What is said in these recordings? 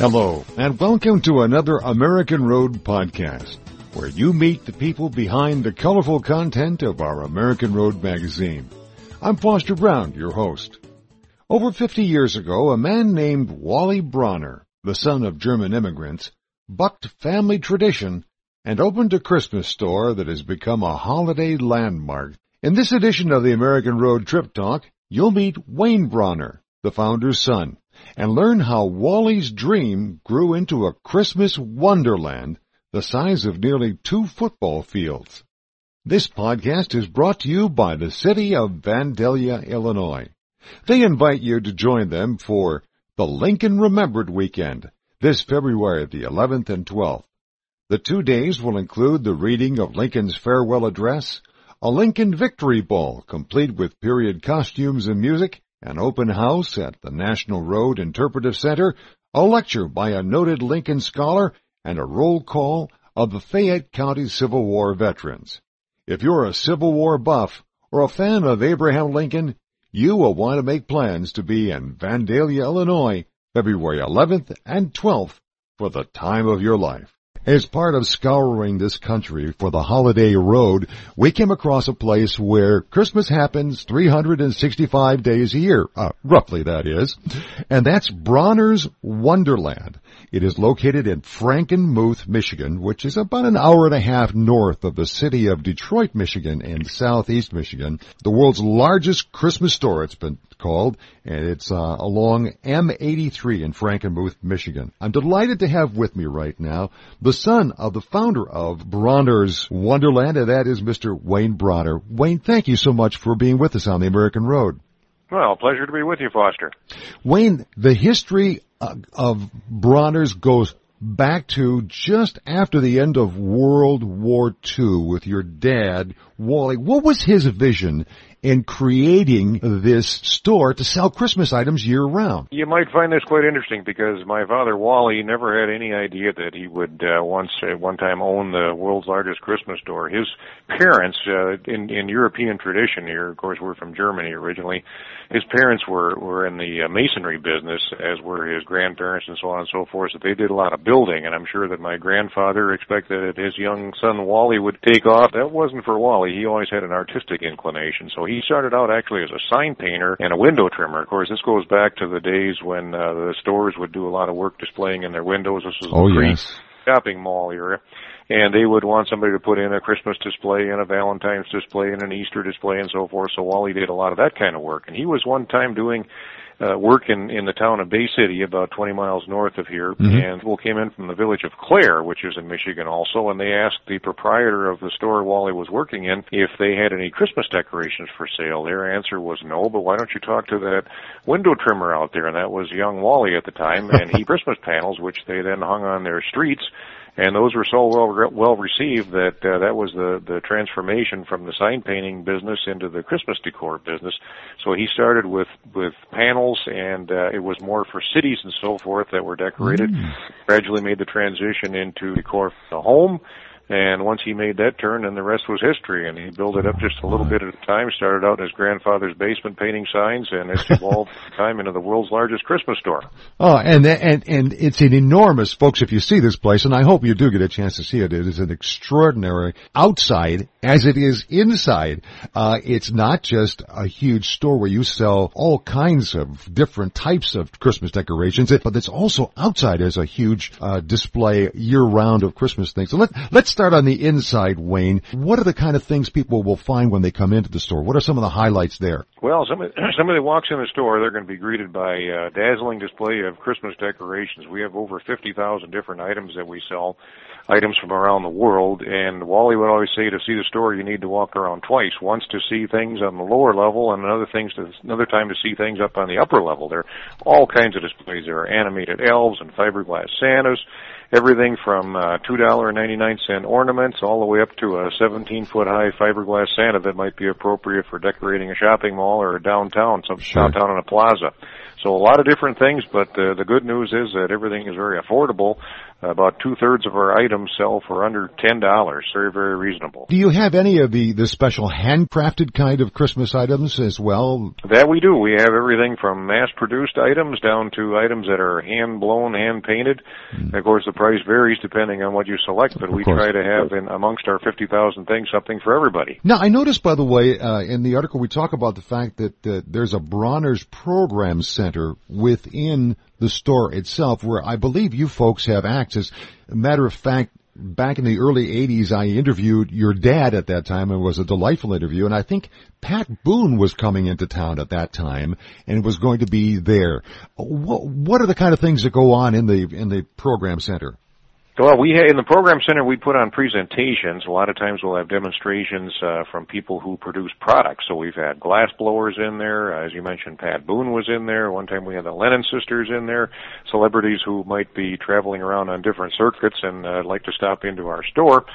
Hello, and welcome to another American Road podcast, where you meet the people behind the colorful content of our American Road magazine. I'm Foster Braun, your host. Over 50 years ago, a man named Wally Bronner, the son of German immigrants, bucked family tradition and opened a Christmas store that has become a holiday landmark. In this edition of the American Road Trip Talk, you'll meet Wayne Bronner, the founder's son and learn how Wally's dream grew into a Christmas wonderland the size of nearly two football fields. This podcast is brought to you by the City of Vandalia, Illinois. They invite you to join them for the Lincoln Remembered Weekend this February the 11th and 12th. The two days will include the reading of Lincoln's farewell address, a Lincoln Victory Ball complete with period costumes and music, an open house at the National Road Interpretive Center, a lecture by a noted Lincoln scholar, and a roll call of the Fayette County Civil War veterans. If you're a Civil War buff or a fan of Abraham Lincoln, you will want to make plans to be in Vandalia, Illinois, February 11th and 12th for the time of your life. As part of scouring this country for the holiday road, we came across a place where Christmas happens 365 days a year, uh, roughly that is, and that's Bronner's Wonderland. It is located in Frankenmuth, Michigan, which is about an hour and a half north of the city of Detroit, Michigan in southeast Michigan. The world's largest Christmas store, it's been called, and it's uh, along M83 in Frankenmuth, Michigan. I'm delighted to have with me right now the son of the founder of Bronner's Wonderland, and that is Mr. Wayne Bronner. Wayne, thank you so much for being with us on the American Road. Well, pleasure to be with you, Foster. Wayne, the history of Bronner's goes back to just after the end of World War II with your dad, Wally. What was his vision in creating this store to sell Christmas items year round. You might find this quite interesting because my father Wally never had any idea that he would uh, once uh, one time own the world's largest Christmas store. His parents, uh, in in European tradition here, of course, we're from Germany originally. His parents were were in the uh, masonry business, as were his grandparents and so on and so forth. So they did a lot of building, and I'm sure that my grandfather expected that his young son Wally would take off. That wasn't for Wally. He always had an artistic inclination, so he started out actually as a sign painter and a window trimmer. Of course, this goes back to the days when uh, the stores would do a lot of work displaying in their windows. This was oh, the yes. shopping mall era. And they would want somebody to put in a Christmas display and a Valentine's display and an Easter display and so forth. So Wally did a lot of that kind of work. And he was one time doing uh, work in, in the town of Bay City, about 20 miles north of here, mm-hmm. and people came in from the village of Clare, which is in Michigan also, and they asked the proprietor of the store Wally was working in if they had any Christmas decorations for sale. Their answer was no, but why don't you talk to that window trimmer out there? And that was young Wally at the time, and he Christmas panels, which they then hung on their streets and those were so well well received that uh, that was the the transformation from the sign painting business into the Christmas decor business. So he started with with panels, and uh, it was more for cities and so forth that were decorated. Mm. Gradually made the transition into decor for the home and once he made that turn, then the rest was history. And he built it up just a little bit at a time. Started out in his grandfather's basement painting signs, and it's evolved time into the world's largest Christmas store. Oh, and and and it's an enormous, folks. If you see this place, and I hope you do get a chance to see it, it is an extraordinary outside as it is inside. Uh, it's not just a huge store where you sell all kinds of different types of Christmas decorations, but it's also outside as a huge uh, display year round of Christmas things. So let let's start on the inside, Wayne. What are the kind of things people will find when they come into the store? What are some of the highlights there? Well, somebody, somebody walks in the store, they're going to be greeted by a dazzling display of Christmas decorations. We have over 50,000 different items that we sell, items from around the world. And Wally would always say to see the store, you need to walk around twice. Once to see things on the lower level, and another things to another time to see things up on the upper level. There are all kinds of displays. There are animated elves and fiberglass Santas everything from uh, two dollar and ninety nine cent ornaments all the way up to a seventeen foot high fiberglass Santa that might be appropriate for decorating a shopping mall or a downtown, some sure. downtown in a plaza. So a lot of different things, but uh, the good news is that everything is very affordable. About two thirds of our items sell for under ten dollars. Very, very reasonable. Do you have any of the the special handcrafted kind of Christmas items as well? That we do. We have everything from mass produced items down to items that are hand blown, hand painted. Mm. Of course, the price varies depending on what you select, but we try to have in amongst our fifty thousand things something for everybody. Now, I noticed, by the way, uh, in the article we talk about the fact that uh, there's a Bronner's Program Center within the store itself where I believe you folks have access. Matter of fact, back in the early 80s, I interviewed your dad at that time. And it was a delightful interview. And I think Pat Boone was coming into town at that time and was going to be there. What, what are the kind of things that go on in the, in the program center? Well, we in the program center we put on presentations. A lot of times we'll have demonstrations uh, from people who produce products. So we've had glass blowers in there, as you mentioned. Pat Boone was in there. One time we had the Lennon sisters in there. Celebrities who might be traveling around on different circuits and uh, like to stop into our store.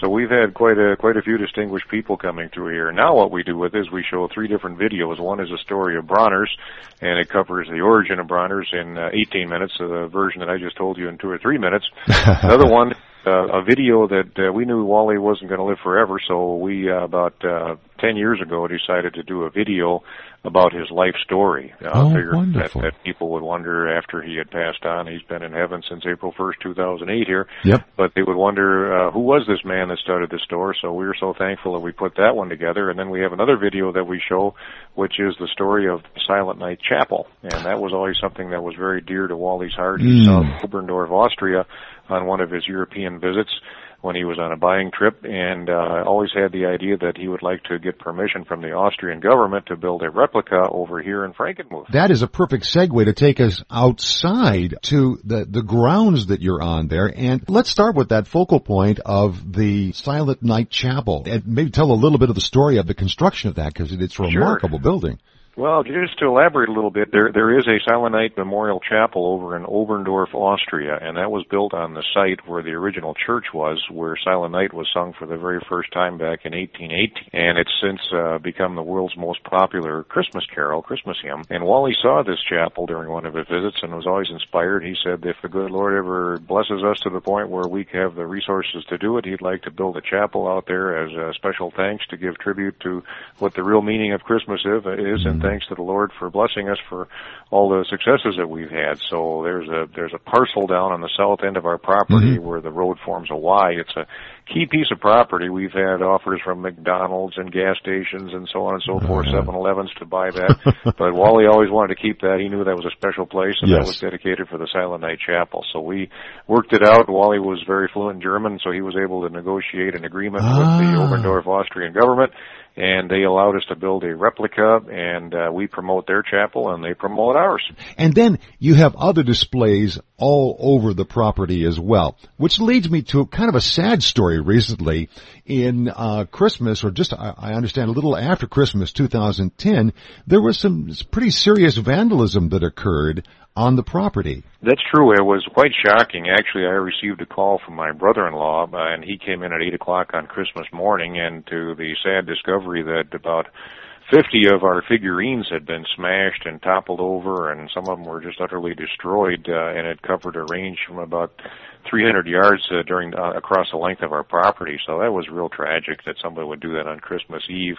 So we've had quite a quite a few distinguished people coming through here. Now what we do with is we show three different videos. One is a story of Bronner's, and it covers the origin of Bronner's in uh, 18 minutes. So the version that I just told you in two or three minutes. Another one uh, a video that uh, we knew Wally wasn't going to live forever, so we uh, about uh, ten years ago decided to do a video about his life story. Uh, oh, figured wonderful. That, that people would wonder after he had passed on. He's been in heaven since April 1st, 2008 here. Yep. But they would wonder uh, who was this man that started the store. So we were so thankful that we put that one together. And then we have another video that we show, which is the story of Silent Night Chapel, and that was always something that was very dear to Wally's heart. He mm. saw Oberndorf, Austria, on one of his European visits when he was on a buying trip and uh, always had the idea that he would like to get permission from the Austrian government to build a replica over here in Frankenmuth. That is a perfect segue to take us outside to the, the grounds that you're on there. And let's start with that focal point of the Silent Night Chapel and maybe tell a little bit of the story of the construction of that because it's a remarkable sure. building. Well, just to elaborate a little bit, there there is a Silent Night Memorial Chapel over in Oberndorf, Austria, and that was built on the site where the original church was, where Silent Night was sung for the very first time back in 1818. And it's since uh, become the world's most popular Christmas carol, Christmas hymn. And Wally saw this chapel during one of his visits and was always inspired. He said, if the good Lord ever blesses us to the point where we have the resources to do it, he'd like to build a chapel out there as a special thanks to give tribute to what the real meaning of Christmas is, is and thanks to the Lord for blessing us for all the successes that we've had. So there's a there's a parcel down on the south end of our property mm-hmm. where the road forms a Y. It's a key piece of property. We've had offers from McDonald's and gas stations and so on and so oh, forth, Seven Elevens to buy that. but Wally always wanted to keep that. He knew that was a special place and yes. that was dedicated for the Silent Night Chapel. So we worked it out. Wally was very fluent in German, so he was able to negotiate an agreement ah. with the ah. Oberndorf Austrian government and they allowed us to build a replica and uh, we promote their chapel and they promote ours. And then you have other displays all over the property as well, which leads me to kind of a sad story recently in uh, Christmas or just I understand a little after Christmas 2010 there was some pretty serious vandalism that occurred on the property. That's true. It was quite shocking. Actually, I received a call from my brother-in-law, uh, and he came in at 8 o'clock on Christmas morning, and to the sad discovery that about 50 of our figurines had been smashed and toppled over, and some of them were just utterly destroyed, uh, and it covered a range from about 300 yards uh, during uh, across the length of our property. So that was real tragic that somebody would do that on Christmas Eve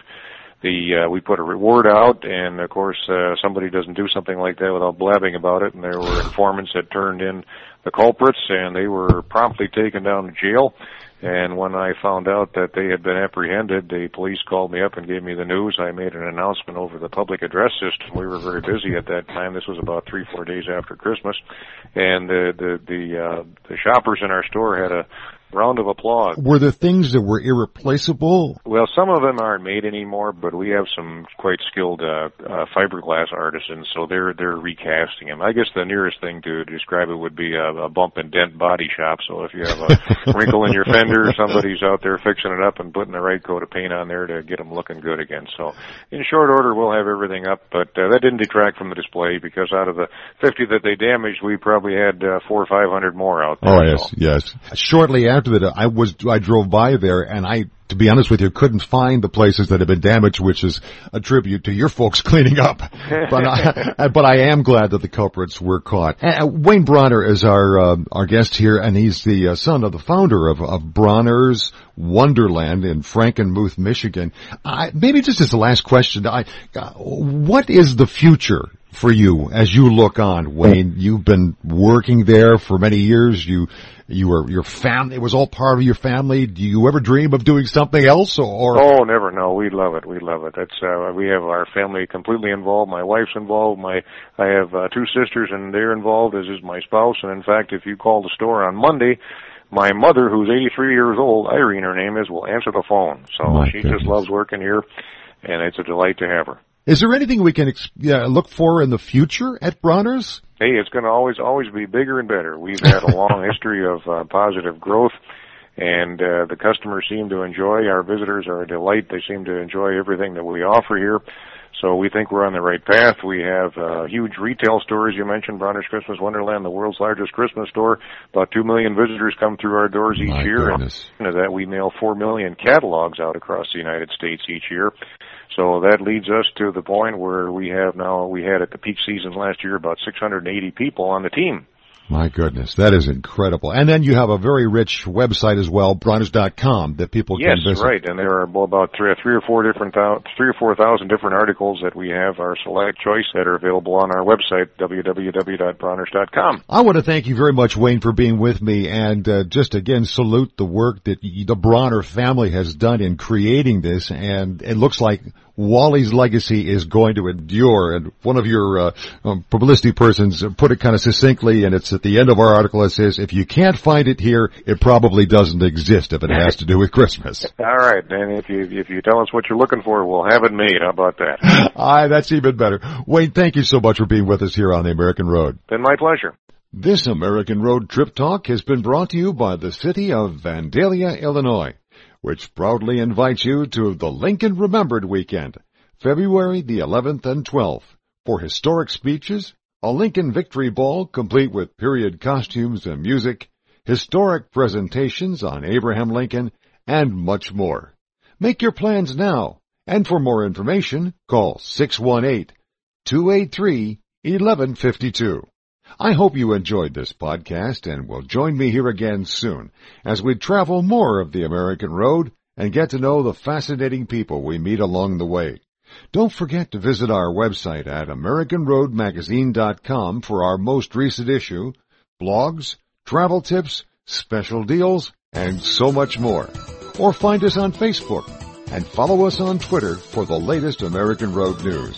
the uh, we put a reward out, and of course uh, somebody doesn't do something like that without blabbing about it. And there were informants that turned in the culprits, and they were promptly taken down to jail. And when I found out that they had been apprehended, the police called me up and gave me the news. I made an announcement over the public address system. We were very busy at that time. This was about three, four days after Christmas, and the the the, uh, the shoppers in our store had a round of applause. Were there things that were irreplaceable? Well, some of them aren't made anymore, but we have some quite skilled uh, uh, fiberglass artisans, so they're they're recasting them. I guess the nearest thing to describe it would be a, a bump and dent body shop. So if you have a wrinkle in your fender, somebody's out there fixing it up and putting the right coat of paint on there to get them looking good again. So in short order, we'll have everything up, but uh, that didn't detract from the display because out of the 50 that they damaged, we probably had uh, four or five hundred more out there. Oh yes, so. yes. Shortly after of it, I was, I drove by there and I, to be honest with you, couldn't find the places that have been damaged, which is a tribute to your folks cleaning up. but I, but I am glad that the culprits were caught. Uh, Wayne Bronner is our, uh, our guest here and he's the uh, son of the founder of, of Bronner's Wonderland in Frankenmuth, Michigan. maybe just as the last question, I, uh, what is the future for you as you look on, Wayne? You've been working there for many years. You, you were your family. It was all part of your family. Do you ever dream of doing something else, or? Oh, never. No, we love it. We love it. That's uh, we have our family completely involved. My wife's involved. My I have uh, two sisters, and they're involved, as is my spouse. And in fact, if you call the store on Monday, my mother, who's 83 years old, Irene, her name is, will answer the phone. So my she goodness. just loves working here, and it's a delight to have her. Is there anything we can ex- yeah, look for in the future at Bronner's? Hey, it's going to always always be bigger and better. We've had a long history of uh, positive growth, and uh, the customers seem to enjoy. Our visitors are a delight. They seem to enjoy everything that we offer here. So we think we're on the right path. We have uh, huge retail stores. You mentioned Bronner's Christmas Wonderland, the world's largest Christmas store. About two million visitors come through our doors each My year. Goodness. And that we mail four million catalogs out across the United States each year. So that leads us to the point where we have now, we had at the peak season last year about 680 people on the team. My goodness, that is incredible. And then you have a very rich website as well, Bronners.com, that people yes, can visit. Yes, right. And there are about three, three or four different, three or four thousand different articles that we have, our select choice, that are available on our website, www.bronners.com. I want to thank you very much, Wayne, for being with me, and uh, just again salute the work that the Bronner family has done in creating this. And it looks like Wally's legacy is going to endure. And one of your uh, um, publicity persons put it kind of succinctly, and it's at the end of our article. It says, "If you can't find it here, it probably doesn't exist if it has to do with Christmas." All right, and if you if you tell us what you're looking for, we'll have it made. How about that? Aye, that's even better. Wayne, thank you so much for being with us here on the American Road. Been my pleasure. This American Road Trip Talk has been brought to you by the city of Vandalia, Illinois, which proudly invites you to the Lincoln Remembered Weekend, February the 11th and 12th, for historic speeches, a Lincoln Victory Ball complete with period costumes and music, historic presentations on Abraham Lincoln, and much more. Make your plans now, and for more information, call 618-283-1152. I hope you enjoyed this podcast and will join me here again soon as we travel more of the American road and get to know the fascinating people we meet along the way. Don't forget to visit our website at AmericanRoadMagazine.com for our most recent issue, blogs, travel tips, special deals, and so much more. Or find us on Facebook and follow us on Twitter for the latest American Road news.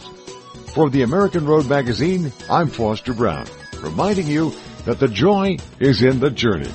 For the American Road Magazine, I'm Foster Braun, reminding you that the joy is in the journey.